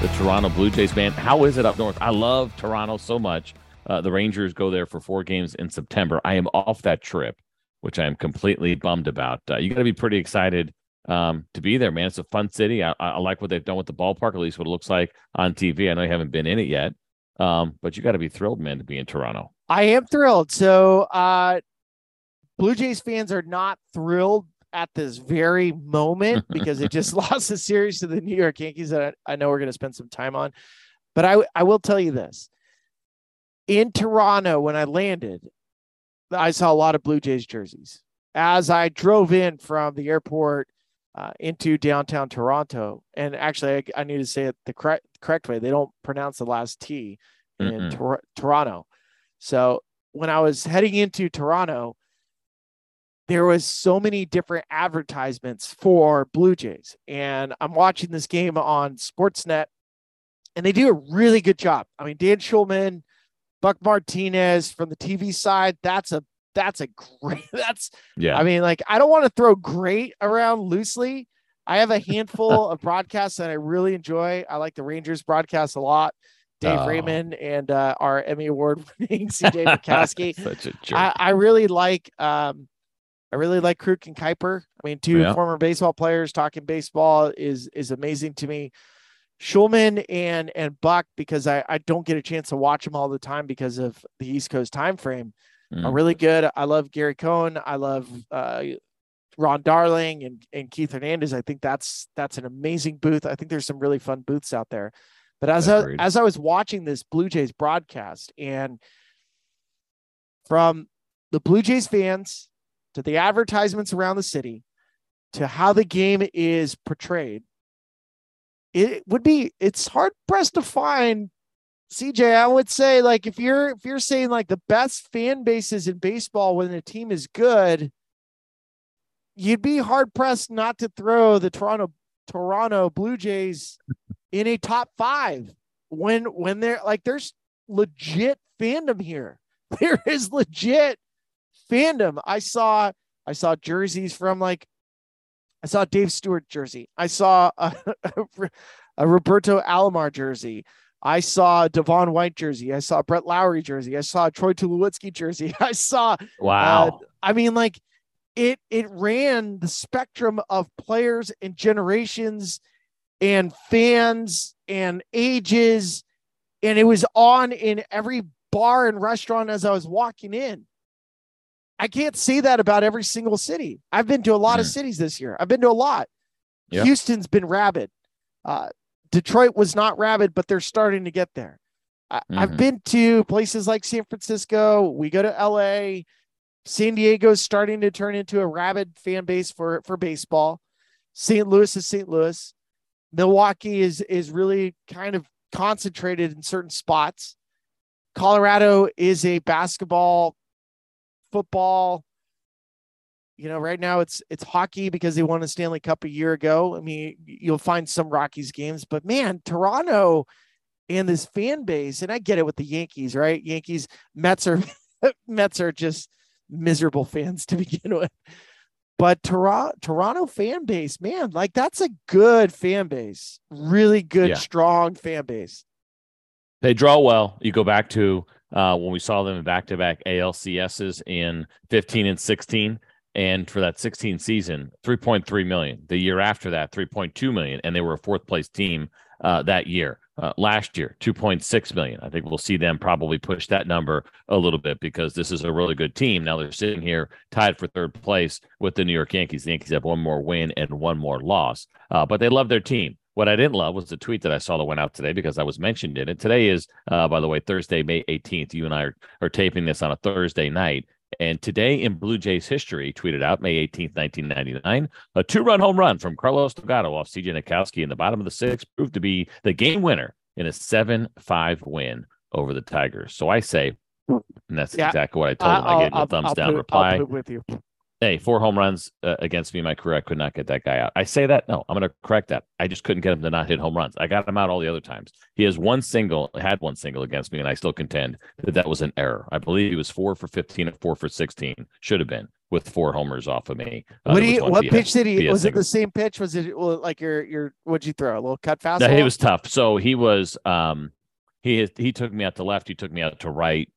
the Toronto Blue Jays, man. How is it up north? I love Toronto so much. Uh, the Rangers go there for four games in September. I am off that trip, which I am completely bummed about. Uh, you got to be pretty excited um, to be there, man. It's a fun city. I, I, like what they've done with the ballpark, at least what it looks like on TV. I know you haven't been in it yet, um, but you got to be thrilled, man, to be in Toronto. I am thrilled. So, uh, Blue Jays fans are not thrilled at this very moment because it just lost the series to the New York Yankees that I, I know we're going to spend some time on. But I, I will tell you this in Toronto, when I landed, I saw a lot of Blue Jays jerseys. As I drove in from the airport uh, into downtown Toronto. And actually, I, I, need to say it the correct correct way. They don't pronounce the last T in Tor- Toronto. So when I was heading into Toronto, there was so many different advertisements for Blue Jays, and I'm watching this game on Sportsnet, and they do a really good job. I mean, Dan Schulman, Buck Martinez from the TV side, that's a that's a great that's yeah i mean like i don't want to throw great around loosely i have a handful of broadcasts that i really enjoy i like the rangers broadcast a lot dave oh. raymond and uh, our emmy award winning cj Nikowski. such a jerk. I, I really like um i really like kruk and kuiper i mean two yeah. former baseball players talking baseball is is amazing to me Schulman and and Buck because I, I don't get a chance to watch them all the time because of the East Coast time frame mm. are really good. I love Gary Cohen. I love uh, Ron Darling and, and Keith Hernandez. I think that's that's an amazing booth. I think there's some really fun booths out there. But as I, as I was watching this Blue Jays broadcast and from the Blue Jays fans to the advertisements around the city to how the game is portrayed, it would be it's hard pressed to find CJ, I would say like if you're if you're saying like the best fan bases in baseball when a team is good, you'd be hard pressed not to throw the Toronto Toronto Blue Jays in a top five when when they're like there's legit fandom here. There is legit fandom. I saw I saw jerseys from like I saw Dave Stewart jersey. I saw a, a, a Roberto Alomar jersey. I saw Devon White jersey. I saw Brett Lawrie jersey. I saw Troy Tulowitzki jersey. I saw wow. Uh, I mean, like it it ran the spectrum of players and generations and fans and ages, and it was on in every bar and restaurant as I was walking in. I can't say that about every single city. I've been to a lot mm. of cities this year. I've been to a lot. Yep. Houston's been rabid. Uh, Detroit was not rabid, but they're starting to get there. I, mm-hmm. I've been to places like San Francisco. We go to LA. San Diego's starting to turn into a rabid fan base for for baseball. St. Louis is St. Louis. Milwaukee is is really kind of concentrated in certain spots. Colorado is a basketball, football, you know, right now it's it's hockey because they won a Stanley Cup a year ago. I mean, you'll find some Rockies games, but man, Toronto and this fan base, and I get it with the Yankees, right? Yankees, Mets are Mets are just miserable fans to begin with. But Toronto, Toronto fan base, man, like that's a good fan base, really good, yeah. strong fan base. They draw well. You go back to uh, when we saw them in back-to-back ALCSs in 15 and 16 and for that 16 season 3.3 million. The year after that 3.2 million and they were a fourth place team uh, that year uh, last year 2.6 million. I think we'll see them probably push that number a little bit because this is a really good team. Now they're sitting here tied for third place with the new york yankees. The yankees have one more win and one more loss uh, but they love their team what I didn't love was the tweet that I saw that went out today because I was mentioned in it. Today is, uh, by the way, Thursday, May 18th. You and I are, are taping this on a Thursday night. And today in Blue Jays history, tweeted out May 18th, 1999, a two run home run from Carlos Delgado off CJ Nikowski in the bottom of the sixth proved to be the game winner in a 7 5 win over the Tigers. So I say, and that's yeah, exactly what I told him. I gave him a thumbs I'll down put, reply. with you hey, four home runs uh, against me in my career. I could not get that guy out. I say that. No, I'm going to correct that. I just couldn't get him to not hit home runs. I got him out all the other times. He has one single, had one single against me, and I still contend that that was an error. I believe he was four for 15 and four for 16. Should have been. with four homers off of me. Uh, what do you, what pitch did he? Was it the same pitch? Was it like your your? What'd you throw? A little cut fast? No, he was tough. So he was um he he took me out to left. He took me out to right.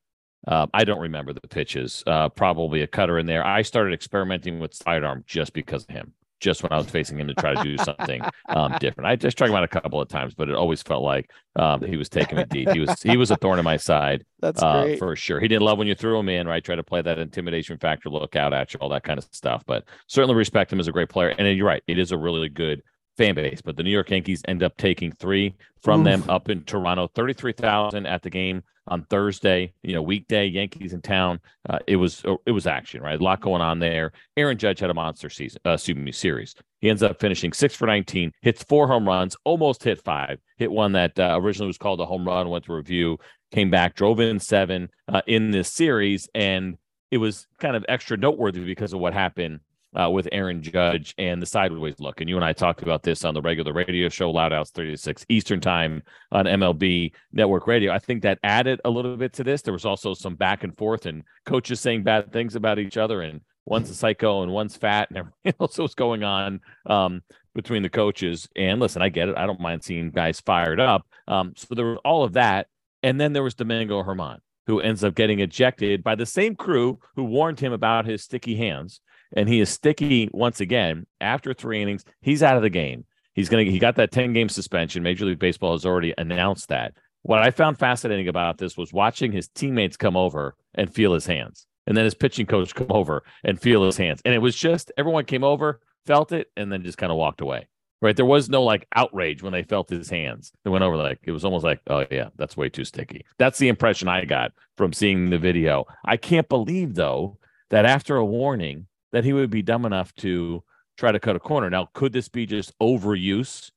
Uh, I don't remember the pitches. Uh, probably a cutter in there. I started experimenting with sidearm just because of him just when I was facing him to try to do something um, different. I just tried him out a couple of times, but it always felt like um, he was taking me deep. He was he was a thorn in my side. That's uh, great. for sure. He didn't love when you threw him in, right? Try to play that intimidation factor, look out at you, all that kind of stuff. But certainly respect him as a great player. And you're right, it is a really good fan base. But the New York Yankees end up taking three from Oof. them up in Toronto, thirty three thousand at the game on Thursday. You know, weekday, Yankees in town. Uh, it was it was action, right? A lot going on there. Aaron Judge had a monster season, uh, excuse me, series. He ends up finishing six for 19, hits four home runs, almost hit five. Hit one that uh, originally was called a home run, went to review, came back, drove in seven uh, in this series, and it was kind of extra noteworthy because of what happened uh, with Aaron Judge and the sideways look. And you and I talked about this on the regular radio show, Loud Outs 36 Eastern Time on MLB Network Radio. I think that added a little bit to this. There was also some back and forth and coaches saying bad things about each other, and one's a psycho and one's fat, and everything else was going on um, between the coaches. And listen, I get it. I don't mind seeing guys fired up. Um, so there was all of that. And then there was Domingo Germán, who ends up getting ejected by the same crew who warned him about his sticky hands and he is sticky once again after three innings. He's out of the game. He's gonna he got that 10 game suspension. Major League Baseball has already announced that. What I found fascinating about this was watching his teammates come over and feel his hands. And then his pitching coach come over and feel his hands. And it was just everyone came over, felt it, and then just kind of walked away. Right. There was no like outrage when they felt his hands. They went over like it was almost like, oh yeah, that's way too sticky. That's the impression I got from seeing the video. I can't believe though that after a warning, that he would be dumb enough to try to cut a corner. Now, could this be just overuse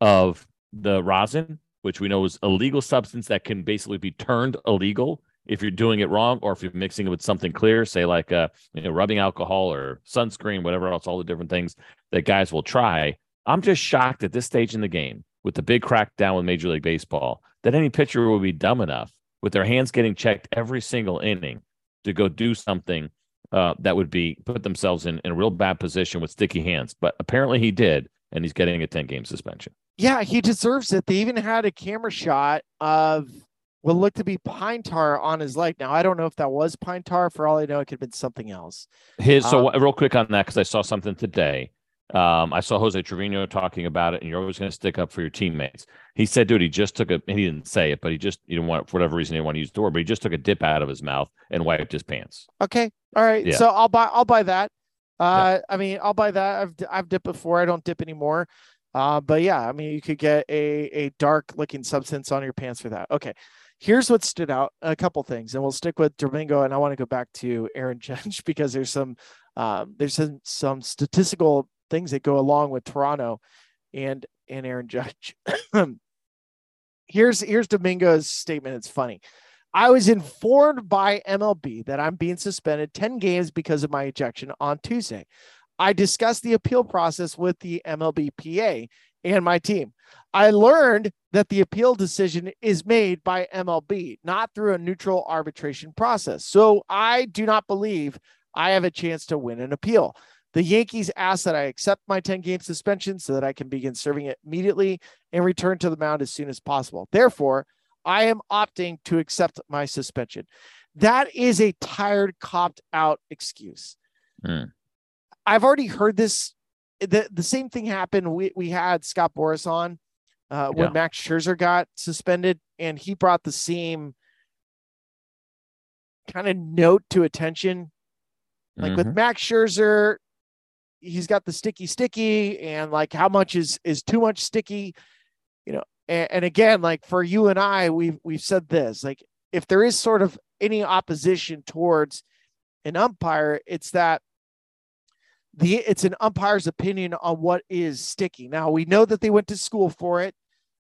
of the rosin, which we know is a legal substance that can basically be turned illegal if you're doing it wrong, or if you're mixing it with something clear, say like uh, you know, rubbing alcohol or sunscreen, whatever else, all the different things that guys will try. I'm just shocked at this stage in the game with the big crackdown with Major League Baseball that any pitcher would be dumb enough with their hands getting checked every single inning to go do something uh, that would be put themselves in, in a real bad position with sticky hands. But apparently he did, and he's getting a 10 game suspension. Yeah, he deserves it. They even had a camera shot of what looked to be pine tar on his leg. Now, I don't know if that was pine tar. For all I know, it could have been something else. His, so, um, real quick on that, because I saw something today. Um, I saw Jose Trevino talking about it, and you're always going to stick up for your teammates. He said, dude, he just took a, he didn't say it, but he just, you know, want, for whatever reason, he didn't want to use the word, but he just took a dip out of his mouth and wiped his pants. Okay. All right. Yeah. So I'll buy, I'll buy that. Uh, yeah. I mean, I'll buy that. I've, I've dipped before. I don't dip anymore. Uh, but yeah, I mean, you could get a, a dark looking substance on your pants for that. Okay. Here's what stood out a couple things, and we'll stick with Domingo. And I want to go back to Aaron Judge because there's some, um, there's some, some statistical things that go along with Toronto and and Aaron Judge. here's here's Domingo's statement. It's funny. I was informed by MLB that I'm being suspended 10 games because of my ejection on Tuesday. I discussed the appeal process with the MLBPA and my team. I learned that the appeal decision is made by MLB, not through a neutral arbitration process. So I do not believe I have a chance to win an appeal. The Yankees asked that I accept my 10 game suspension so that I can begin serving it immediately and return to the mound as soon as possible. Therefore, I am opting to accept my suspension. That is a tired, copped out excuse. Mm. I've already heard this. The, the same thing happened. We, we had Scott Boras on uh, when yeah. Max Scherzer got suspended, and he brought the same kind of note to attention. Like mm-hmm. with Max Scherzer, he's got the sticky sticky and like how much is is too much sticky you know and, and again like for you and i we've we've said this like if there is sort of any opposition towards an umpire it's that the it's an umpire's opinion on what is sticky now we know that they went to school for it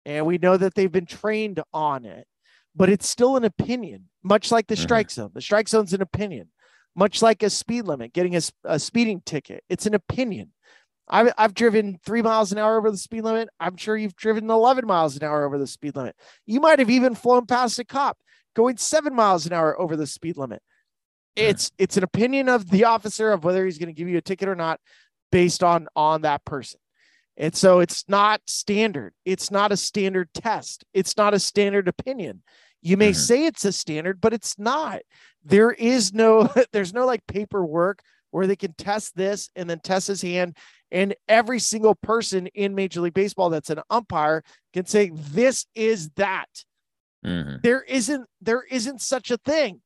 and we know that they've been trained on it but it's still an opinion much like the mm-hmm. strike zone the strike zone's an opinion much like a speed limit, getting a, a speeding ticket. It's an opinion. I've, I've driven three miles an hour over the speed limit. I'm sure you've driven 11 miles an hour over the speed limit. You might have even flown past a cop going seven miles an hour over the speed limit. it's it's an opinion of the officer of whether he's going to give you a ticket or not based on on that person and so it's not standard it's not a standard test it's not a standard opinion you may mm-hmm. say it's a standard but it's not there is no there's no like paperwork where they can test this and then test his hand and every single person in major league baseball that's an umpire can say this is that mm-hmm. there isn't there isn't such a thing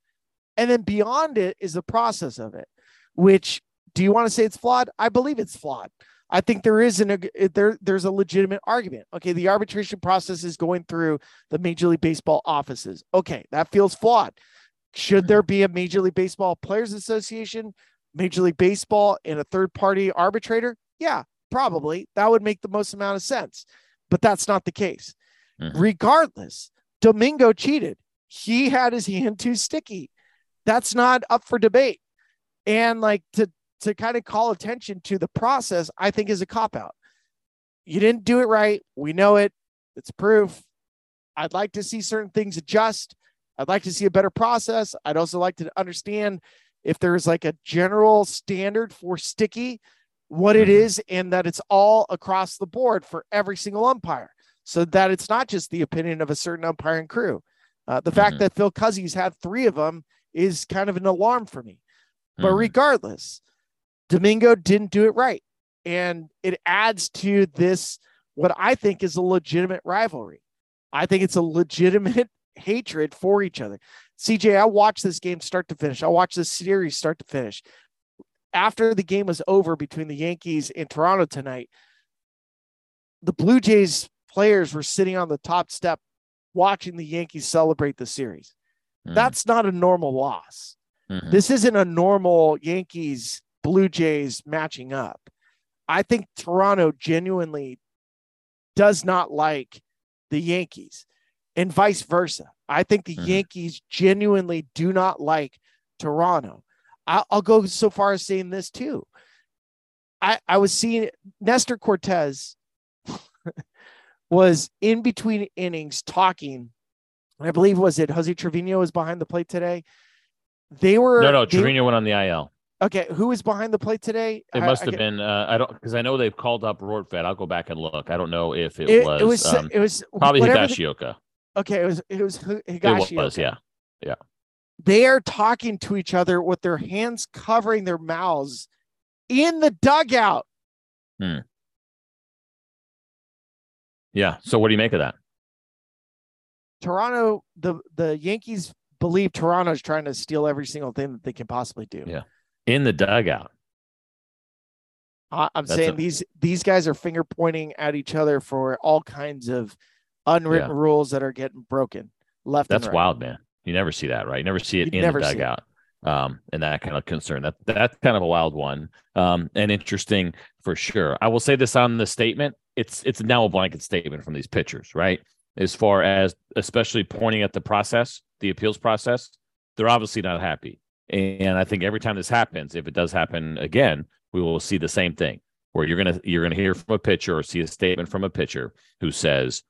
and then beyond it is the process of it, which do you want to say it's flawed? I believe it's flawed. I think there is an there there's a legitimate argument. Okay, the arbitration process is going through the Major League Baseball offices. Okay, that feels flawed. Should there be a Major League Baseball Players Association, Major League Baseball, and a third party arbitrator? Yeah, probably. That would make the most amount of sense. But that's not the case. Mm-hmm. Regardless, Domingo cheated. He had his hand too sticky that's not up for debate. And like to to kind of call attention to the process, I think is a cop out. You didn't do it right. We know it. It's proof. I'd like to see certain things adjust. I'd like to see a better process. I'd also like to understand if there's like a general standard for sticky, what it mm-hmm. and that it's all across the board for every single umpire, so that it's not just the opinion of a certain umpire and crew. Uh, the mm-hmm. fact that Phil Cuzzi's had three of them is kind of an alarm for me. But mm. regardless, Domingo didn't do it right. And it adds to this, what I think is a legitimate rivalry. I think it's a legitimate hatred for each other. CJ, I watched this game start to finish. I watched this series start to finish. After the game was over between the Yankees and Toronto tonight, the Blue Jays players were sitting on the top step watching the Yankees celebrate the series. Mm. That's not a normal loss. Mm-hmm. This isn't a normal Yankees Blue Jays matching up. I think Toronto genuinely does not like the Yankees and vice versa. I think the mm-hmm. Yankees genuinely do not like Toronto. I'll, I'll, go so far as saying this too. I, I was seeing Nestor Cortes was in between innings talking I believe was it Jose Trevino was behind the plate today. They were no, no. Trevino went on the IL. Okay, who was behind the plate today? It must I, have I been. Uh, I don't because I know they've called up Rortvedt. I'll go back and look. I don't know if it, it was. It was. Um, it was probably Higashioka. The, okay, it was. It was Higashioka. It was. Yeah. Yeah. They are talking to each other with their hands covering their mouths in the dugout. Hmm. Yeah. So what do you make of that? Toronto, the the Yankees believe Toronto's trying to steal every single thing that they can possibly do. Yeah, in the dugout. I, am saying a... these these guys are finger pointing at each other for all kinds of unwritten yeah. rules that are getting broken left. That's right. wild, man. You never see that, right? You never see it you in the dugout. Um, and that kind of concern. That that's kind of a wild one. Um, and interesting for sure. I will say this on the statement. It's it's now a blanket statement from these pitchers, right? as far as especially pointing at the process, the appeals process, they're obviously not happy. And I think every time this happens, if it does happen again, we will see the same thing where you're gonna you're gonna hear from a pitcher or see a statement from a pitcher who says,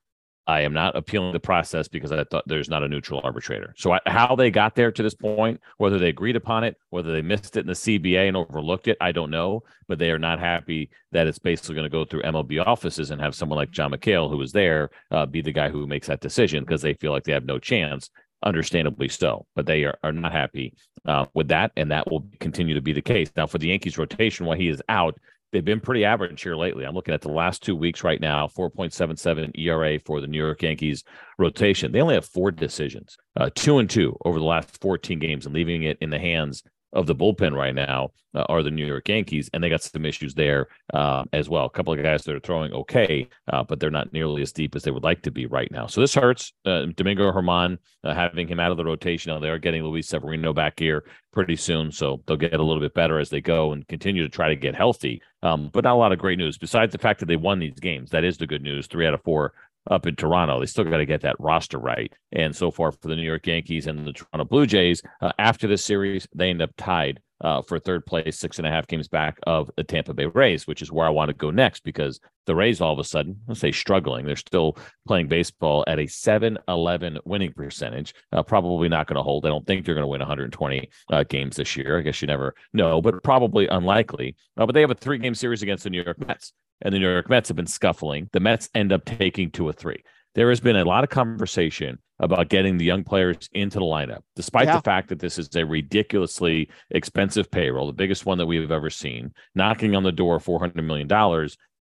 I am not appealing the process because I thought there's not a neutral arbitrator. So I, how they got there to this point, whether they agreed upon it, whether they missed it in the CBA and overlooked it, I don't know. But they are not happy that it's basically going to go through MLB offices and have someone like John McHale, who was there, uh, be the guy who makes that decision because they feel like they have no chance. Understandably so, but they are, are not happy uh, with that, and that will continue to be the case. Now, for the Yankees rotation, while he is out, they've been pretty average here lately. I'm looking at the last two weeks right now 4.77 ERA for the New York Yankees rotation. They only have four decisions, uh, two and two over the last 14 games, and leaving it in the hands of the bullpen right now uh, are the New York Yankees, and they got some issues there uh, as well. A couple of guys that are throwing okay, uh, but they're not nearly as deep as they would like to be right now. So this hurts. Uh, Domingo Germán uh, having him out of the rotation. Now they are getting Luis Severino back here pretty soon, so they'll get a little bit better as they go and continue to try to get healthy. Um, but not a lot of great news besides the fact that they won these games. That is the good news. Three out of four up in Toronto. They still got to get that roster right. And so far for the New York Yankees and the Toronto Blue Jays, uh, after this series, they end up tied uh, for third place, six and a half games back of the Tampa Bay Rays, which is where I want to go next because the Rays all of a sudden, let's say struggling, they're still playing baseball at a 7 11 winning percentage. Uh, probably not going to hold. I don't think they're going to win 120 uh, games this year. I guess you never know, but probably unlikely. Uh, but they have a three game series against the New York Mets, and the New York Mets have been scuffling. The Mets end up taking two or three there has been a lot of conversation about getting the young players into the lineup, despite yeah. the fact that this is a ridiculously expensive payroll, the biggest one that we have ever seen, knocking on the door of $400 million.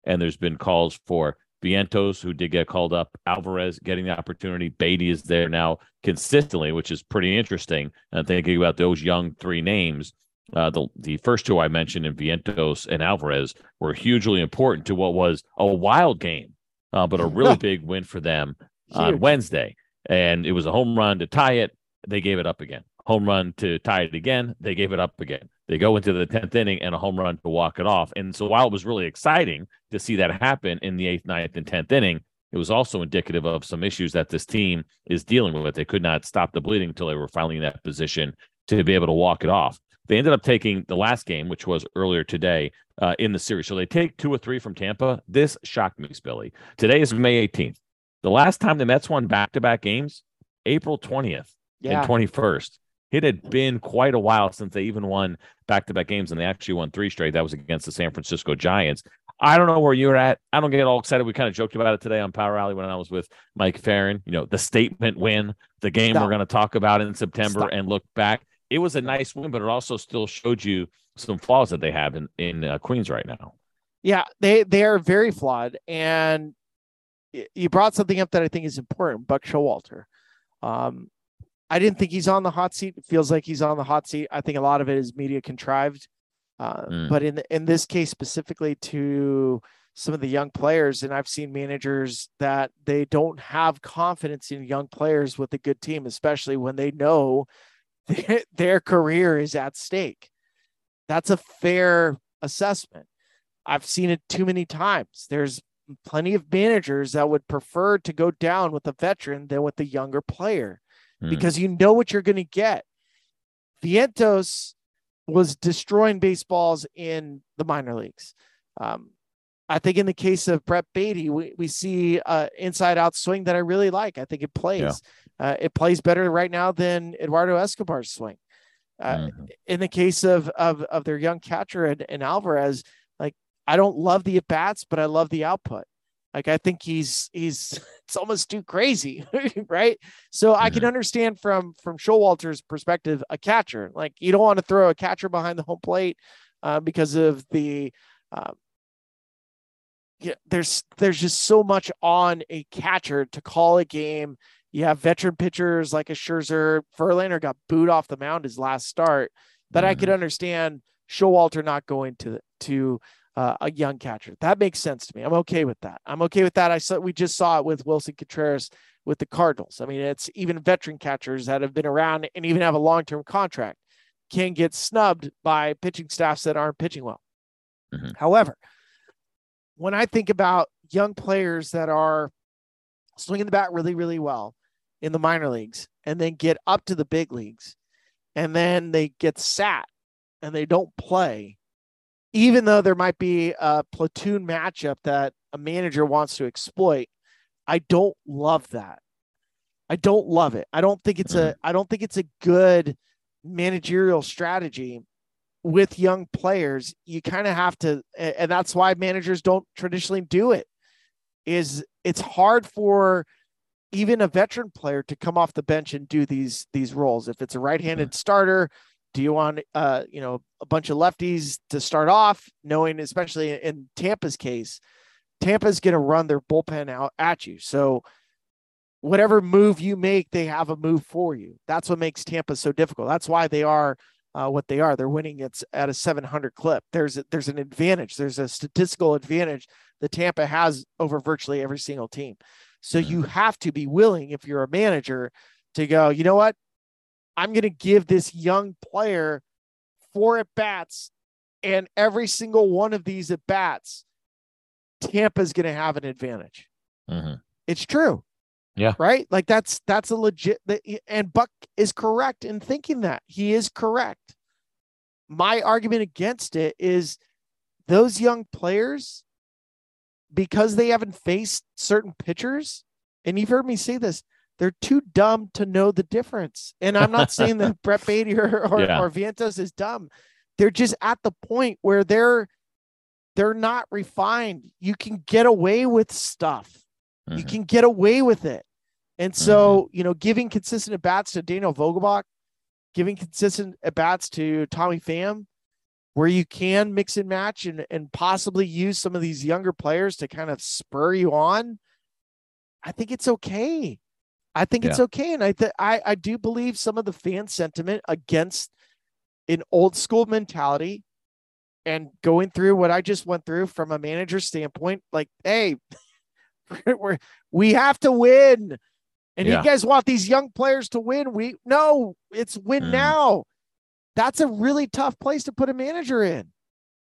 And there's been calls for Vientos, who did get called up, Alvarez getting the opportunity. Baty is there now consistently, which is pretty interesting. And thinking about those young three names, uh, the the first two I mentioned in Vientos and Alvarez were hugely important to what was a wild game uh, but a really big win for them on Wednesday. And it was a home run to tie it. They gave it up again. Home run to tie it again. They gave it up again. They go into the 10th inning and a home run to walk it off. And so while it was really exciting to see that happen in the eighth, ninth, and 10th inning, it was also indicative of some issues that this team is dealing with. They could not stop the bleeding until they were finally in that position to be able to walk it off. They ended up taking the last game, which was earlier today uh, in the series. So they take two or three from Tampa. This shocked me, Billy. Today is May 18th. The last time the Mets won back to back games, April 20th yeah. and 21st. It had been quite a while since they even won back to back games, and they actually won three straight. That was against the San Francisco Giants. I don't know where you're at. I don't get all excited. We kind of joked about it today on Power Alley when I was with Mike Ferrin. You know, the statement win, the game Stop. we're going to talk about in September Stop. and look back it was a nice win, but it also still showed you some flaws that they have in in uh, Queens right now. Yeah, they they are very flawed, and you brought something up that I think is important. Buck Showalter. Um, I didn't think he's on the hot seat. It feels like he's on the hot seat. I think a lot of it is media contrived, uh, mm. but in the, in this case specifically to some of the young players, and I've seen managers that they don't have confidence in young players with a good team, especially when they know their, their career is at stake. That's a fair assessment. I've seen it too many times. There's plenty of managers that would prefer to go down with a veteran than with a younger player mm. because you know what you're going to get. Vientos was destroying baseballs in the minor leagues. Um, I think in the case of Brett Baty, we, we see uh inside out swing that I really like. I think it plays. Yeah. Uh, it plays better right now than Eduardo Escobar's swing. Uh, mm-hmm. In the case of, of of their young catcher and, and Alvarez, like I don't love the at bats, but I love the output. Like I think he's he's it's almost too crazy, right? So mm-hmm. I can mm-hmm. understand from from Showalter's perspective, a catcher like you don't want to throw a catcher behind the home plate uh, because of the uh, yeah, there's there's just so much on a catcher to call a game. You have veteran pitchers like a Scherzer. Verlander got booed off the mound his last start. That mm-hmm. I could mm-hmm. understand Showalter not going to to uh, a young catcher. That makes sense to me. I'm okay with that. I'm okay with that. I saw we just saw it with Willson Contreras with the Cardinals. I mean, it's even veteran catchers that have been around and even have a long term contract can get snubbed by pitching staffs that aren't pitching well. Mm-hmm. However, when I think about young players that are swinging the bat really, really well in the minor leagues and then get up to the big leagues and then they get sat and they don't play, even though there might be a platoon matchup that a manager wants to exploit, I don't love that. I don't love it. I don't think it's a mm-hmm. I don't think it's a good managerial strategy with young players, you kind of have to, and that's why managers don't traditionally do it. Is it's hard for even a veteran player to come off the bench and do these these roles. If it's a right-handed starter, do you want uh you know a bunch of lefties to start off, knowing especially in Tampa's case, Tampa's going to run their bullpen out at you. So whatever move you make, they have a move for you. That's what makes Tampa so difficult. That's why they are uh, what they are. They're winning it's at a 700 clip. There's a, there's an advantage. There's a statistical advantage that Tampa has over virtually every single team. So you mm-hmm. have to be willing, if you're a manager, to go. You know what? I'm going to give this young player four at bats, and every single one of these at bats, Tampa's going to have an advantage. Mm-hmm. It's true. Yeah. Right. Like that's that's a legit. And Buck is correct in thinking that he is correct. my argument against it is those young players, because they haven't faced certain pitchers, and you've heard me say this, they're too dumb to know the difference. And I'm not saying that Brett Baty or, or, yeah. or Vientos is dumb. They're just at the point where they're they're not refined. You can get away with stuff. Mm-hmm. You can get away with it. And so, mm-hmm. you know, giving consistent at bats to Daniel Vogelbach, giving consistent at bats to Tommy Pham, where you can mix and match and, and possibly use some of these younger players to kind of spur you on. I think it's okay. I think yeah. it's okay. And I, th- I, I do believe some of the fan sentiment against an old school mentality and going through what I just went through from a manager standpoint, like, hey, we're, we have to win. And yeah. you guys want these young players to win. We no, it's win mm. now that's a really tough place to put a manager in.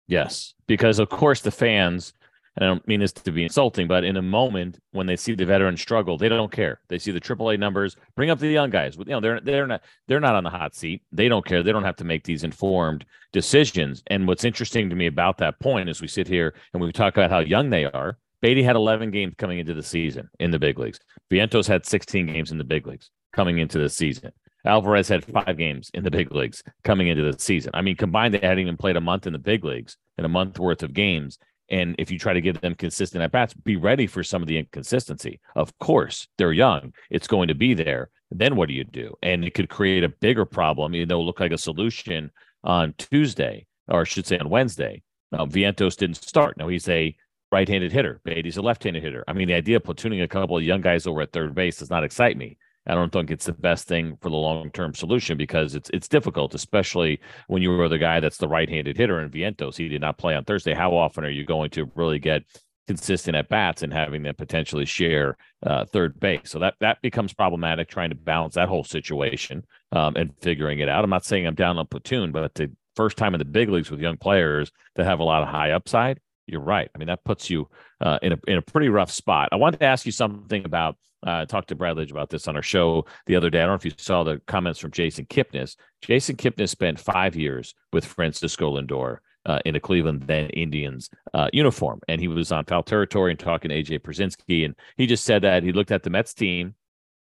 Yes, because of course the fans, and I don't mean this to be insulting, but in a moment when they see the veterans struggle, they don't care. They see the AAA numbers, bring up the young guys. You know, they're they're not they're not on the hot seat. They don't care. They don't have to make these informed decisions. And what's interesting to me about that point is we sit here and we talk about how young they are. Baty had 11 games coming into the season in the big leagues. Vientos had 16 games in the big leagues coming into the season. Alvarez had five games in the big leagues coming into the season. I mean, combined, they hadn't even played a month in the big leagues and a month worth of games. And if you try to give them consistent at bats, be ready for some of the inconsistency. Of course, they're young; it's going to be there. Then what do you do? And it could create a bigger problem. You know, look like a solution on Tuesday, or I should say on Wednesday. Now, Vientos didn't start. Now he's a right-handed hitter. Baty's a left-handed hitter. I mean, the idea of platooning a couple of young guys over at third base does not excite me. I don't think it's the best thing for the long term solution because it's it's difficult, especially when you were the guy that's the right handed hitter in Vientos. He did not play on Thursday. How often are you going to really get consistent at bats and having them potentially share uh, third base? So that that becomes problematic trying to balance that whole situation um, and figuring it out. I'm not saying I'm down on platoon, but the first time in the big leagues with young players that have a lot of high upside, you're right. I mean, that puts you uh, in a in a pretty rough spot. I wanted to ask you something about. Uh, talked to Brad Bradley about this on our show the other day. I don't know if you saw the comments from Jason Kipnis. Jason Kipnis spent five years with Francisco Lindor uh, in a Cleveland then Indians uh, uniform, and he was on foul territory and talking to AJ Pierzynski, and he just said that he looked at the Mets team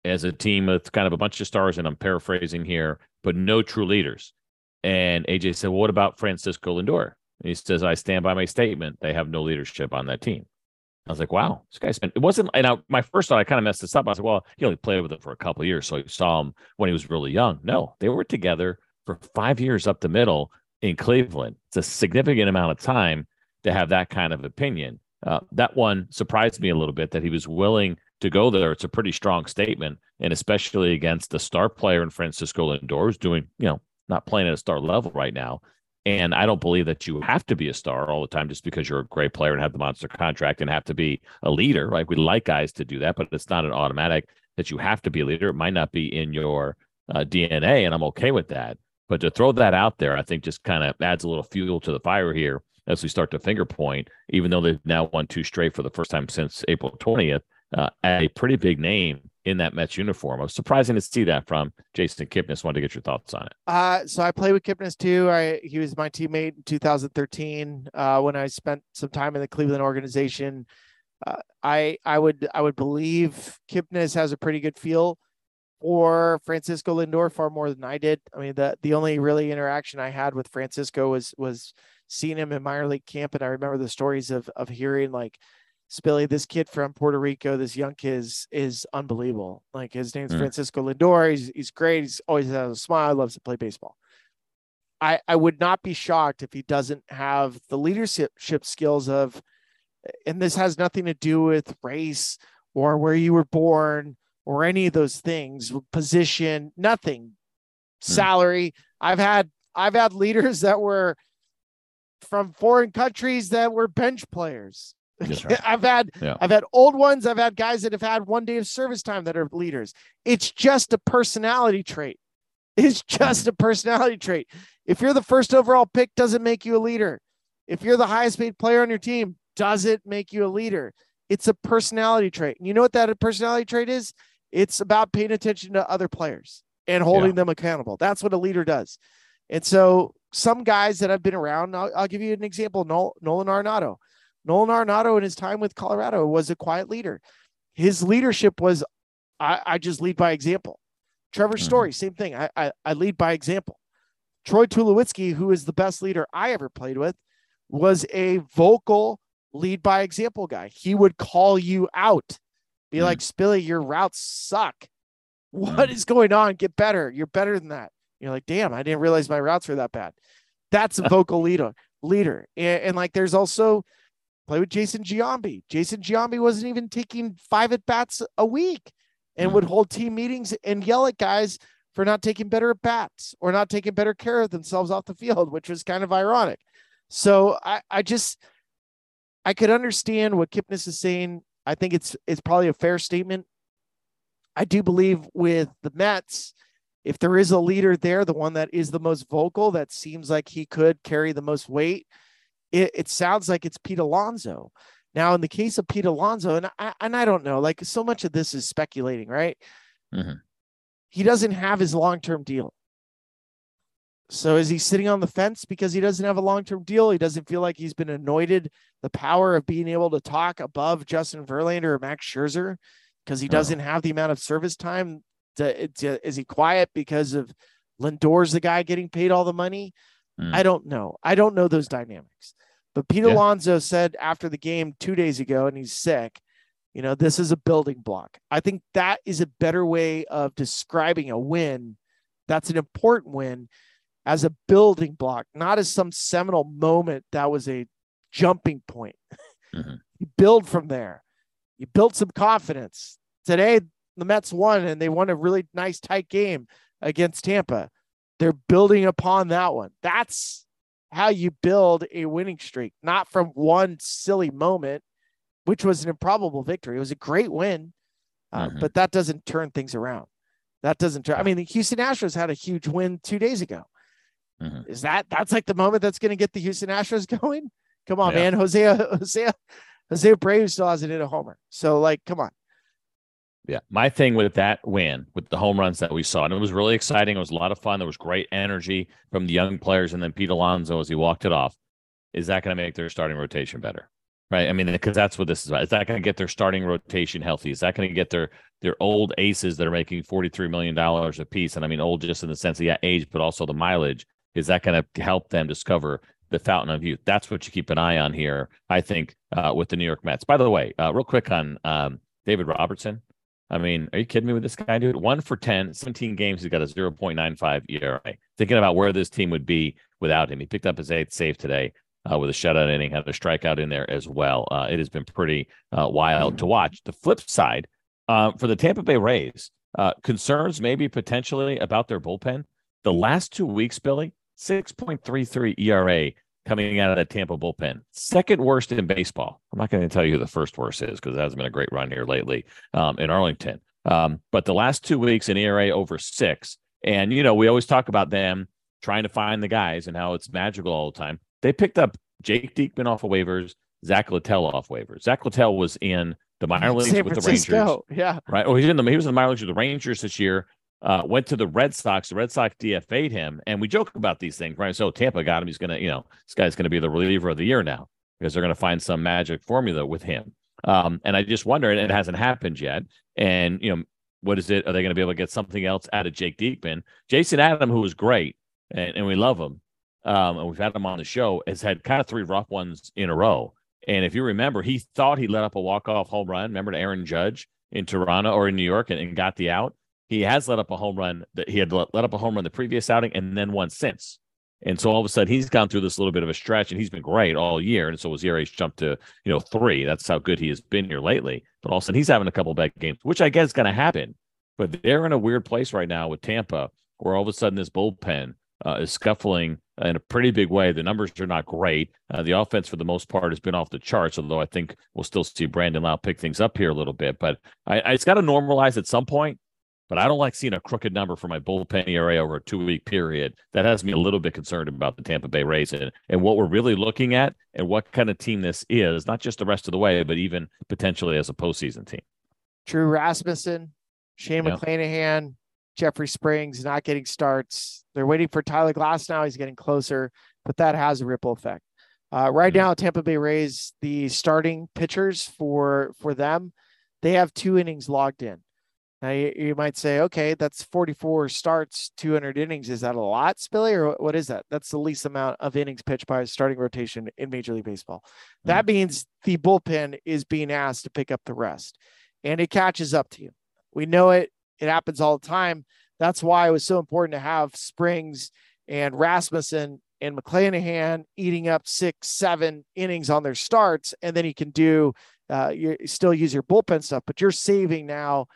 as a team with kind of a bunch of stars, and I'm paraphrasing here, but no true leaders. And AJ said, well, "What about Francisco Lindor?" And he says, I stand by my statement. They have no leadership on that team. I was like, wow, this guy spent it wasn't and I, my first thought I kind of messed this up. I was like, well, he only played with it for a couple years. So I saw him when he was really young. No, they were together for five years up the middle in Cleveland. It's a significant amount of time to have that kind of opinion. Uh, that one surprised me a little bit that he was willing to go there. It's a pretty strong statement, and especially against the star player in Francisco Lindor, who's doing, you know, not playing at a star level right now. And I don't believe that you have to be a star all the time just because you're a great player and have the monster contract and have to be a leader. Like we like guys to do that, but it's not an automatic that you have to be a leader. It might not be in your uh, DNA, and I'm okay with that. But to throw that out there, I think just kind of adds a little fuel to the fire here as we start to finger point, even though they've now won two straight for the first time since April 20th, uh, a pretty big name in that Mets uniform. I was surprising to see that from Jason Kipnis. Wanted to get your thoughts on it. Uh, so I played with Kipnis too. I he was my teammate in 2013 uh, when I spent some time in the Cleveland organization. Uh, I I would I would believe Kipnis has a pretty good feel for Francisco Lindor far more than I did. I mean the the only really interaction I had with Francisco was was seeing him in minor league camp, and I remember the stories of of hearing like Spilly, this kid from Puerto Rico, this young kid is, is unbelievable. Like his name's mm. Francisco Lindor. He's, he's great. He's always has a smile, loves to play baseball. I, I would not be shocked if he doesn't have the leadership skills of, and this has nothing to do with race or where you were born or any of those things, position, nothing, mm. salary. I've had, I've had leaders that were from foreign countries that were bench players Right. I've had yeah. I've had old ones. I've had guys that have had one day of service time that are leaders. It's just a personality trait. It's just a personality trait. If you're the first overall pick, doesn't make you a leader. If you're the highest paid player on your team, does it make you a leader? It's a personality trait. And you know what that personality trait is? It's about paying attention to other players and holding yeah. them accountable. That's what a leader does. And so some guys that I've been around. I'll, I'll give you an example. Nolan Arenado. Nolan Arenado in his time with Colorado was a quiet leader. His leadership was, I, I just lead by example. Trevor mm-hmm. Story, same thing. I, I, I lead by example. Troy Tulowitzki, who is the best leader I ever played with, was a vocal lead by example guy. He would call you out, be mm. like, Spilly, your routes suck. What mm. is going on? Get better. You're better than that. You're like, damn, I didn't realize my routes were that bad. That's a vocal leader. Leader, and, and like, there's also play with Jason Giambi. Jason Giambi wasn't even taking five at bats a week, and mm. would hold team meetings and yell at guys for not taking better at bats or not taking better care of themselves off the field, which was kind of ironic. So I, I just I could understand what Kipnis is saying. I think it's it's probably a fair statement. I do believe with the Mets, if there is a leader there, the one that is the most vocal, that seems like he could carry the most weight. It, it sounds like it's Pete Alonso. Now, in the case of Pete Alonso, and I and I don't know, like so much of this is speculating, right? Mm-hmm. He doesn't have his long term deal. So is he sitting on the fence because he doesn't have a long-term deal? He doesn't feel like he's been anointed the power of being able to talk above Justin Verlander or Max Scherzer because he doesn't have the amount of service time. To, to, is he quiet because of Lindor's the guy getting paid all the money? Mm. I don't know. I don't know those dynamics. But Pete yeah. Alonso said after the game two days ago, and he's sick. You know, this is a building block. I think that is a better way of describing a win. That's an important win as a building block, not as some seminal moment that was a jumping point. Mm-hmm. you build from there. You build some confidence. Today, the Mets won and they won a really nice tight game against Tampa. They're building upon that one. That's how you build a winning streak, not from one silly moment, which was an improbable victory. It was a great win, uh, mm-hmm. but that doesn't turn things around. That doesn't turn. I mean, the Houston Astros had a huge win two days ago. Mm-hmm. Is that that's like the moment that's going to get the Houston Astros going? Come on, yeah. man. Jose Jose Jose Abreu still hasn't hit a homer. So like, come on. Yeah, my thing with that win, with the home runs that we saw, and it was really exciting. It was a lot of fun. There was great energy from the young players, and then Pete Alonso as he walked it off. Is that going to make their starting rotation better? Right. I mean, because that's what this is about. Is that going to get their starting rotation healthy? Is that going to get their their old aces that are making forty three million dollars a piece? And I mean, old just in the sense of yeah, age, but also the mileage is that going to help them discover the fountain of youth? That's what you keep an eye on here, I think, uh, with the New York Mets. By the way, uh, real quick on um, David Robertson. I mean, are you kidding me with this guy, dude? One for 10, 17 games, he's got a 0.95 ERA. Thinking about where this team would be without him. He picked up his eighth save today uh, with a shutout inning, had a strikeout in there as well. Uh, it has been pretty uh, wild to watch. The flip side, uh, for the Tampa Bay Rays, uh, concerns maybe potentially about their bullpen. The last two weeks, Billy, 6.33 ERA coming out of that Tampa bullpen. Second worst in baseball. I'm not going to tell you who the first worst is because it hasn't been a great run here lately um, in Arlington. Um, but the last two weeks in ERA over six. And, you know, we always talk about them trying to find the guys and how it's magical all the time. They picked up Jake Diekman off of waivers, Zach Littell off waivers. Zach Littell was in the minor leagues San with Francisco. the Rangers. Yeah. Right. Oh, he's in the he was in the minor leagues with the Rangers this year uh, went to the Red Sox. The Red Sox DFA'd him, and we joke about these things, right? So Tampa got him. He's gonna, you know, this guy's gonna be the reliever of the year now because they're gonna find some magic formula with him. Um, and I just wonder, and it hasn't happened yet. And you know, what is it? Are they to be able to get something else out of Jake Diekman? Jason Adam, who was great, and, and we love him, um, and we've had him on the show, has had kind of three rough ones in a row. And if you remember, he thought he let up a walk off home run. Remember to Aaron Judge in Toronto or in New York, and, and got the out he has let up a home run that he had let, let up a home run the previous outing and then one since. And so all of a sudden he's gone through this little bit of a stretch and he's been great all year. And so his ERA's jumped to, you know, three. That's how good he has been here lately. But all of a sudden he's having a couple bad games, which I guess is going to happen. But they're in a weird place right now with Tampa, where all of a sudden this bullpen uh, is scuffling in a pretty big way. The numbers are not great. Uh, the offense, for the most part, has been off the charts, although I think we'll still see Brandon Lowe pick things up here a little bit. But I, I, it's got to normalize at some point. But I don't like seeing a crooked number for my bullpen ERA over a two week period. That has me a little bit concerned about the Tampa Bay Rays and, and what we're really looking at and what kind of team this is, not just the rest of the way, but even potentially as a postseason team. Drew Rasmussen, Shane yeah. McClanahan, Jeffrey Springs not getting starts. They're waiting for Tyler Glasnow. He's getting closer, but that has a ripple effect. Uh, right mm-hmm. now, Tampa Bay Rays, the starting pitchers for for them, they have two innings logged in. Now you, you might say, okay, that's 44 starts, 200 innings. Is that a lot, Spilly, or what is that? That's the least amount of innings pitched by a starting rotation in Major League Baseball. Mm-hmm. That means the bullpen is being asked to pick up the rest, and it catches up to you. We know it. It happens all the time. That's why it was so important to have Springs and Rasmussen and McClanahan eating up six, seven innings on their starts, and then you can do uh, you still use your bullpen stuff, but you're saving now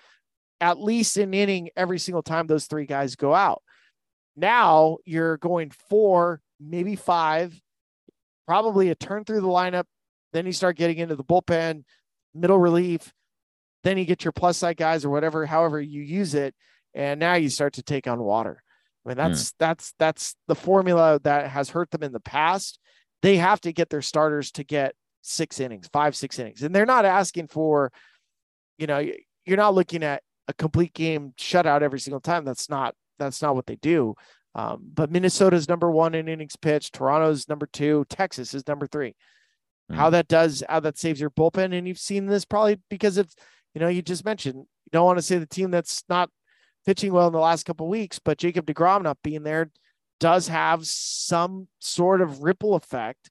at least an inning every single time those three guys go out. Now you're going four, maybe five, probably a turn through the lineup. Then you start getting into the bullpen, middle relief. Then you get your plus side guys or whatever, however you use it, and now you start to take on water. I mean, that's mm. that's that's the formula that has hurt them in the past. They have to get their starters to get six innings, five, six innings, and they're not asking for, you know, you're not looking at a complete game shutout every single time. That's not that's not what they do. Um, but Minnesota's number one in innings pitched. Toronto's number two. Texas is number three. Mm. How that does, how that saves your bullpen, and you've seen this probably because of, you know, you just mentioned you don't want to say the team that's not pitching well in the last couple weeks, but Jacob Degrom not being there does have some sort of ripple effect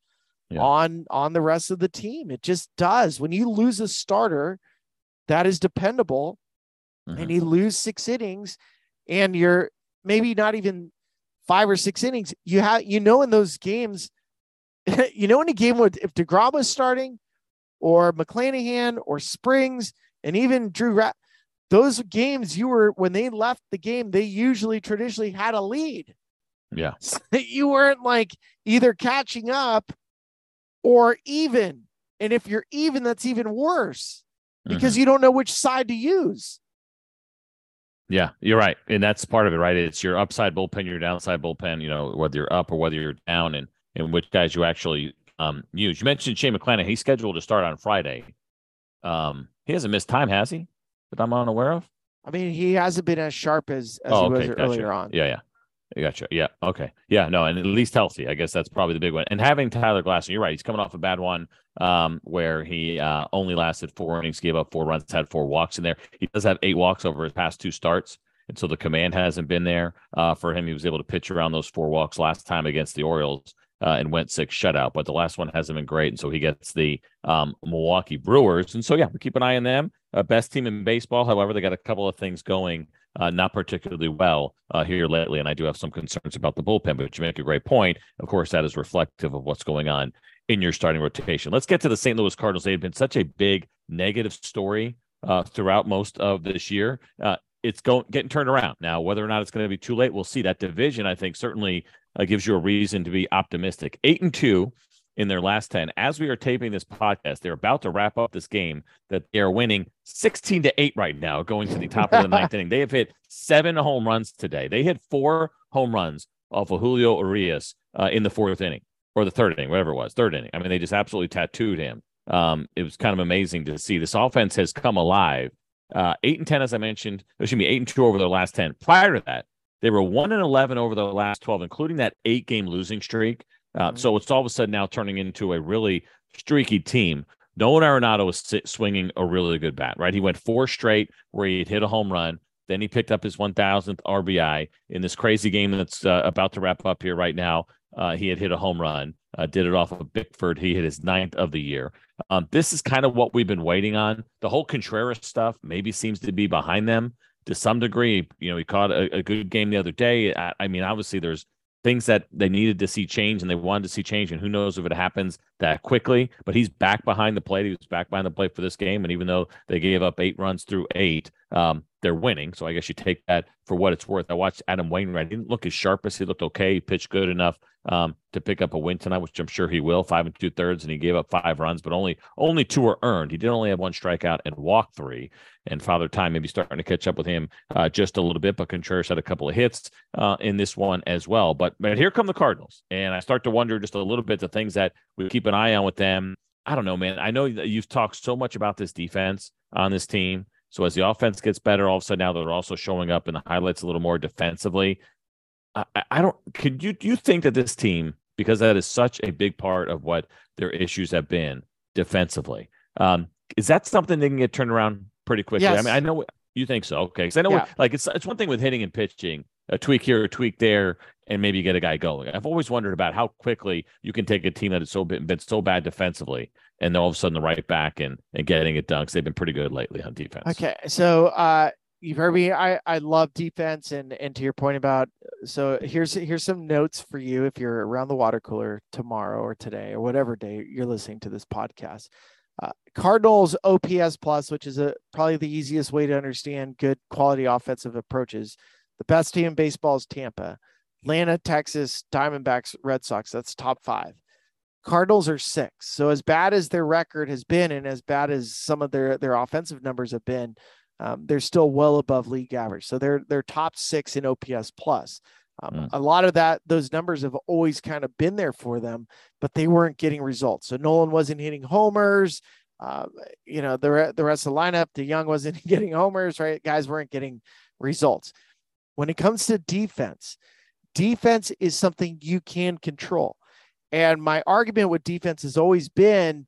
yeah. on on the rest of the team. It just does. When you lose a starter that is dependable, mm-hmm. and you lose six innings, and you're maybe not even five or six innings, you have you know in those games, you know in a game where if Degrom was starting, or McClanahan or Springs, and even Drew. Ra- those games you were when they left the game, they usually traditionally had a lead. Yeah. So you weren't like either catching up or even. And if you're even, that's even worse because mm-hmm. you don't know which side to use. Yeah, you're right. And that's part of it, right? It's your upside bullpen, your downside bullpen, you know, whether you're up or whether you're down and, and which guys you actually um, use. You mentioned Shane McClanahan. He's scheduled to start on Friday. Um, he hasn't missed time, has he? That I'm unaware of? I mean, he hasn't been as sharp as, as oh, he was gotcha. earlier on. Yeah, yeah. I gotcha. Yeah. Okay. Yeah. No, and at least healthy. I guess that's probably the big one. And having Tyler Glasnow, you're right. He's coming off a bad one um, where he uh, only lasted four innings, gave up four runs, had four walks in there. He does have eight walks over his past two starts. And so the command hasn't been there uh, for him. He was able to pitch around those four walks last time against the Orioles uh, and went six shutout, but the last one hasn't been great. And so he gets the um, Milwaukee Brewers. And so, yeah, we keep an eye on them. Uh, best team in baseball. However, they got a couple of things going uh, not particularly well uh, here lately. And I do have some concerns about the bullpen, but you make a great point. Of course, that is reflective of what's going on in your starting rotation. Let's get to the St. Louis Cardinals. They've been such a big negative story uh, throughout most of this year. Uh, it's going getting turned around now. Whether or not it's going to be too late, we'll see. That division, I think, certainly uh, gives you a reason to be optimistic. Eight and two in their last 10. As we are taping this podcast, they're about to wrap up this game that they are winning 16 to 8 right now, going to the top of the ninth inning. They have hit seven home runs today. They hit four home runs off of Julio Urias uh, in the fourth inning or the third inning, whatever it was, third inning. I mean, they just absolutely tattooed him. Um, it was kind of amazing to see. This offense has come alive. Uh, eight and 10, as I mentioned, should be eight and two over their last 10. Prior to that, they were one and 11 over the last 12, including that eight game losing streak. Uh, mm-hmm. So it's all of a sudden now turning into a really streaky team. Nolan Arenado was swinging a really good bat, right? He went four straight where he hit a home run. Then he picked up his 1000th RBI in this crazy game that's uh, about to wrap up here right now. Uh, he had hit a home run, uh, did it off of Bickford. He hit his ninth of the year. Um, this is kind of what we've been waiting on. The whole Contreras stuff maybe seems to be behind them to some degree. You know, he caught a, a good game the other day. I, I mean, obviously, there's things that they needed to see change and they wanted to see change. And who knows if it happens that quickly, but he's back behind the plate. He was back behind the plate for this game. And even though they gave up eight runs through eight, um, they're winning. So I guess you take that for what it's worth. I watched Adam Wainwright. He didn't look as sharp as he looked okay. He pitched good enough um, to pick up a win tonight, which I'm sure he will. Five and two thirds, and he gave up five runs, but only only two were earned. He did only have one strikeout and walk three. And Father Time maybe starting to catch up with him uh, just a little bit. But Contreras had a couple of hits uh, in this one as well. But but here come the Cardinals, and I start to wonder just a little bit the things that we keep an eye on with them. I don't know, man. I know you've talked so much about this defense on this team So as the offense gets better, all of a sudden now they're also showing up in the highlights a little more defensively. I, I don't. Could you do you think that this team, because that is such a big part of what their issues have been defensively, um, is that something they can get turned around pretty quickly? Yes. I mean, I know you think so. Okay, because I know Yeah. like it's it's one thing with hitting and pitching, a tweak here, a tweak there, and maybe get a guy going. I've always wondered about how quickly you can take a team that has so been, been so bad defensively, and then all of a sudden the right back and and getting it done. 'cause they've been pretty good lately on defense. Okay, so uh, you've heard me. I I love defense, and and to your point about so here's here's some notes for you if you're around the water cooler tomorrow or today or whatever day you're listening to this podcast. Uh, Cardinals OPS plus, which is a probably the easiest way to understand good quality offensive approaches. The best team in baseball is Tampa, Atlanta, Texas, Diamondbacks, Red Sox. That's top five. Cardinals are six. So as bad as their record has been, and as bad as some of their their offensive numbers have been, um, they're still well above league average. So they're they're top six in OPS plus. Um, Mm. A lot of that those numbers have always kind of been there for them, but they weren't getting results. So Nolan wasn't hitting homers. Uh, you know the re- the rest of the lineup, DeJong wasn't getting homers. Right, guys weren't getting results. When it comes to defense, defense is something you can control. And my argument with defense has always been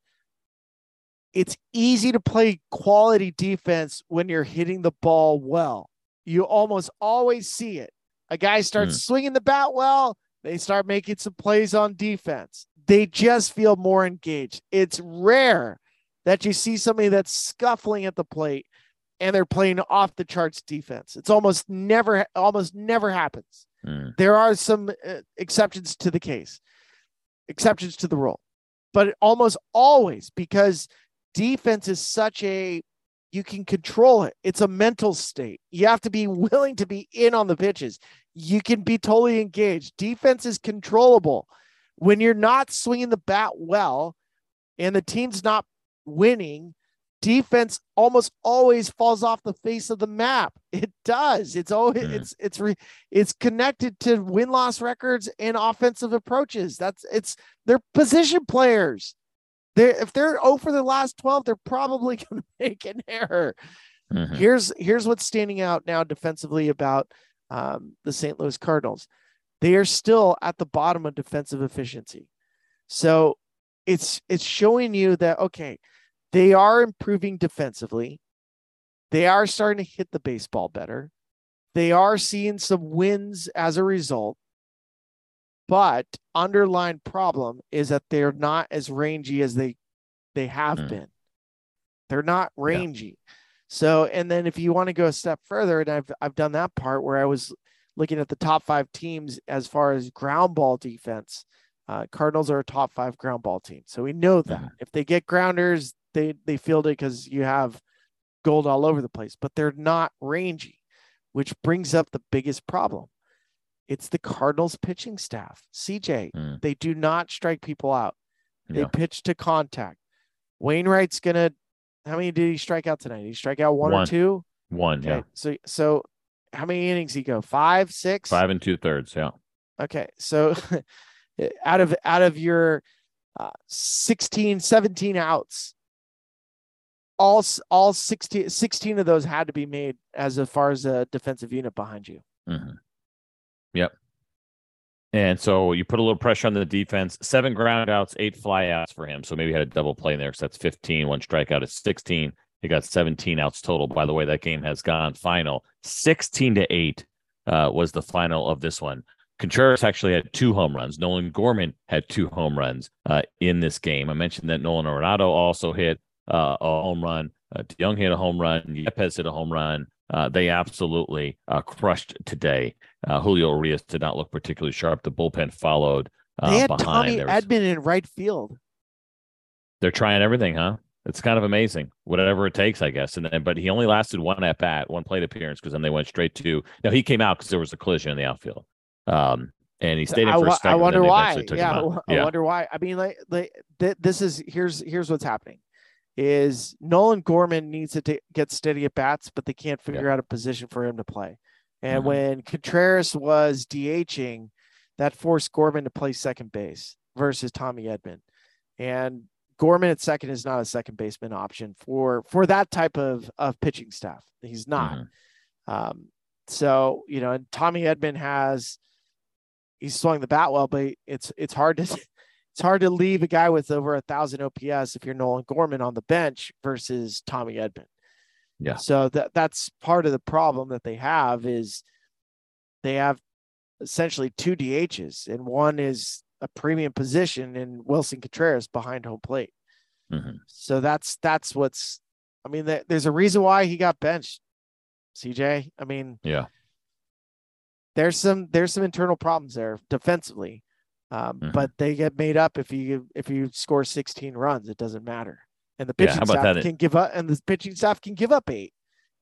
it's easy to play quality defense when you're hitting the ball well. You almost always see it. A guy starts hmm. swinging the bat well, they start making some plays on defense. They just feel more engaged. It's rare that you see somebody that's scuffling at the plate and they're playing off the charts defense. It's almost never almost never happens. Mm. There are some uh, exceptions to the case, exceptions to the rule, but almost always because defense is such a you can control it. It's a mental state. You have to be willing to be in on the pitches. You can be totally engaged. Defense is controllable. When you're not swinging the bat well and the team's not winning, defense almost always falls off the face of the map. It does. It's always Hmm. it's it's re, it's connected to win loss records and offensive approaches. That's it's they're position players. They're if they're over the last 12, they're probably going to make an error. Mhm. Here's here's what's standing out now defensively about um, the St. Louis Cardinals. They are still at the bottom of defensive efficiency. So it's it's showing you that okay, they are improving defensively. They are starting to hit the baseball better. They are seeing some wins as a result. But underlying problem is that they're not as rangy as they they have Mm. been. They're not rangy. So, and then if you want to go a step further, and I've I've done that part where I was looking at the top five teams as far as ground ball defense. Uh, Cardinals are a top five ground ball team, so we know that Mhm. if they get grounders, they they field it because you have gold all over the place, but they're not rangy, which brings up the biggest problem. It's the Cardinals pitching staff. CJ, Mm. they do not strike people out. They Yeah. pitch to contact. Wainwright's gonna. How many did he strike out tonight? Did he strike out one, or two? One, Okay. yeah, So so how many innings he go? Five, six? five and two thirds. Yeah, Okay. So out of out of your uh, 16, 17 outs, all all 16, 16 of those had to be made as far as a defensive unit behind you. hmm Yep. And so you put a little pressure on the defense. Seven ground outs, eight fly outs for him. So maybe had a double play in there. So that's 15. One strikeout is 16. He got 17 outs total. By the way, that game has gone final 16 to 8 uh, was the final of this one. Contreras actually had two home runs. Nolan Gorman had two home runs uh, in this game. I mentioned that Nolan Arenado also hit a home run. Uh, DeJong hit a home run. Yepez hit a home run. Uh, they absolutely uh, crushed today. Uh, Julio Urias did not look particularly sharp. The bullpen followed uh, They had behind. Tommy was- in right field. they're trying everything, huh? It's kind of amazing, whatever it takes, I guess. And then, but he only lasted one at bat, one plate appearance, because then they went straight to. Now he came out because there was a collision in the outfield, um, and he stayed in I, for a second. I wonder why. Yeah, I wa- I wonder why. I mean, like, like th- this is here's here's what's happening. Is Nolan Gorman needs to ta- get steady at bats, but they can't figure out a position for him to play. And Mhm. when Contreras was DHing, that forced Gorman to play second base versus Tommy Edman. And Gorman at second is not a second baseman option for for that type of of pitching staff. He's not. Mm-hmm. Um, so you know, and Tommy Edman has he's throwing the bat well, but it's it's hard to it's hard to leave a guy with over a thousand OPS if you're Nolan Gorman on the bench versus Tommy Edman. Yeah. So that that's part of the problem that they have is they have essentially two DHs, and one is a premium position in Willson Contreras behind home plate. Mm-hmm. So that's that's what's. I mean, there's a reason why he got benched. CJ. I mean, yeah. There's some there's some internal problems there defensively, um, mm-hmm. but they get made up if you if you score 16 runs. It doesn't matter, and the pitching yeah, staff that? can give up, and the pitching staff can give up eight,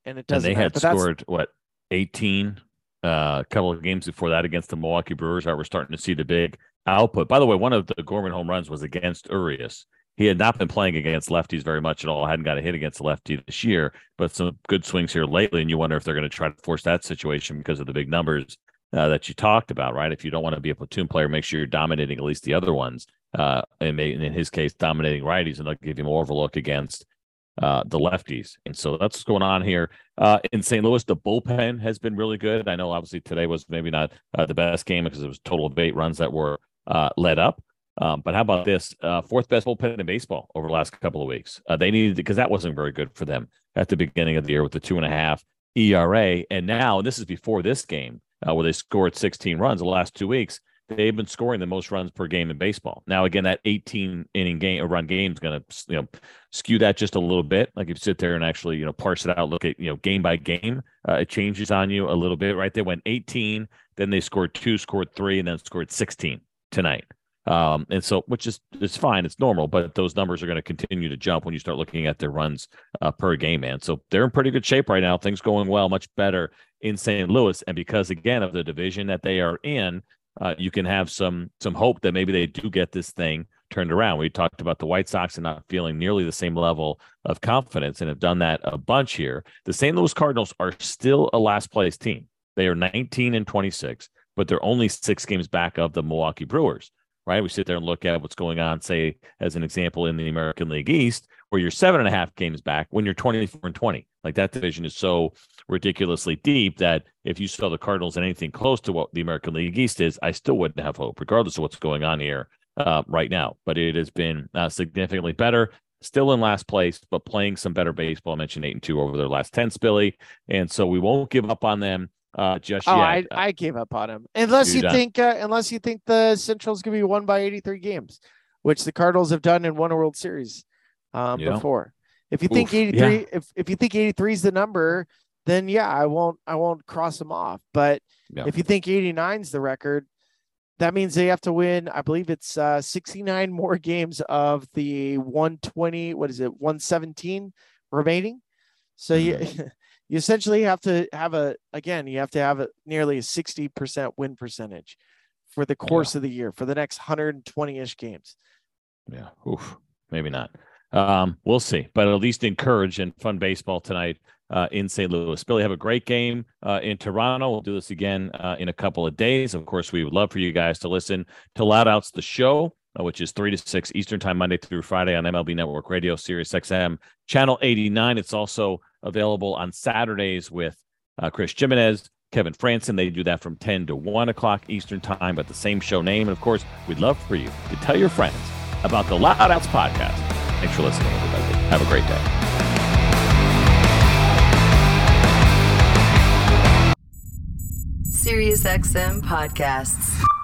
and it doesn't. And they matter, had scored what 18 uh, a couple of games before that against the Milwaukee Brewers. Are we're starting to see the big output. By the way, one of the Gorman home runs was against Urias. He had not been playing against lefties very much at all. Hadn't got a hit against a lefty this year, but some good swings here lately. And you wonder if they're going to try to force that situation because of the big numbers uh, that you talked about, right? If you don't want to be a platoon player, make sure you're dominating at least the other ones. Uh, and in his case, dominating righties, and they'll give you more of a look against uh, the lefties. And so that's what's going on here. Uh, in St. Louis, the bullpen has been really good. I know obviously today was maybe not uh, the best game because it was total of eight runs that were uh, led up. Um, but how about this? Uh, fourth best bullpen in baseball over the last couple of weeks. Uh, they needed because that wasn't very good for them at the beginning of the year with the two and a half ERA. And now, this is before this game where they scored 16 runs the last two weeks they've been scoring the most runs per game in baseball. Now, again, that 18 inning game a run game is going to you know skew that just a little bit. Like if you sit there and actually you know parse it out, look at you know game by game, uh, it changes on you a little bit. Right, they went 18, then they scored two, scored three, and then scored 16 tonight. Um, and so, which is it's fine, it's normal, but those numbers are going to continue to jump when you start looking at their runs uh, per game, man. So they're in pretty good shape right now. Things going well, much better in St. Louis, and because again of the division that they are in, uh, you can have some some hope that maybe they do get this thing turned around. We talked about the White Sox and not feeling nearly the same level of confidence and have done that a bunch here. The St. Louis Cardinals are still a last place team. They are 19 and 26, but they're only six games back of the Milwaukee Brewers. Right? We sit there and look at what's going on, say, as an example, in the American League East, where you're seven and a half games back when you're 24 and 20. Like that division is so ridiculously deep that if you saw the Cardinals in anything close to what the American League East is, I still wouldn't have hope, regardless of what's going on here uh, right now. But it has been uh, significantly better. Still in last place, but playing some better baseball. I mentioned eight and two over their last ten, Billy, and so we won't give up on them uh, just oh, yet. I, I gave up on him. unless you think uh, unless you think the Central's gonna be won by eighty three games, which the Cardinals have done and won a World Series um, yeah. before. If you think 83, yeah. if, if you think 83 is the number, then yeah, I won't I won't cross them off. But yeah. if you think 89 is the record, that means they have to win. I believe it's uh, 69 more games of the 120. What is it? 117 remaining. So mm-hmm. you essentially have to have a again. You have to have a nearly a 60 percent win percentage for the course yeah. of the year for the next 120 ish games. Yeah. Oof. Maybe not. Um, we'll see, but at least encourage and fun baseball tonight uh, in St. Louis. Billy, have a great game uh, in Toronto. We'll do this again uh, in a couple of days. Of course, we would love for you guys to listen to Loud Outs, the show, uh, which is 3 to 6 Eastern Time, Monday through Friday on MLB Network Radio, Sirius XM, Channel 89. It's also available on Saturdays with uh, Chris Jimenez. Kevin Frandsen. They do that from 10 to 1 o'clock Eastern Time, but the same show name. And of course, we'd love for you to tell your friends about the Loud Outs podcast. Thanks for listening, everybody. Have a great day. SiriusXM Podcasts.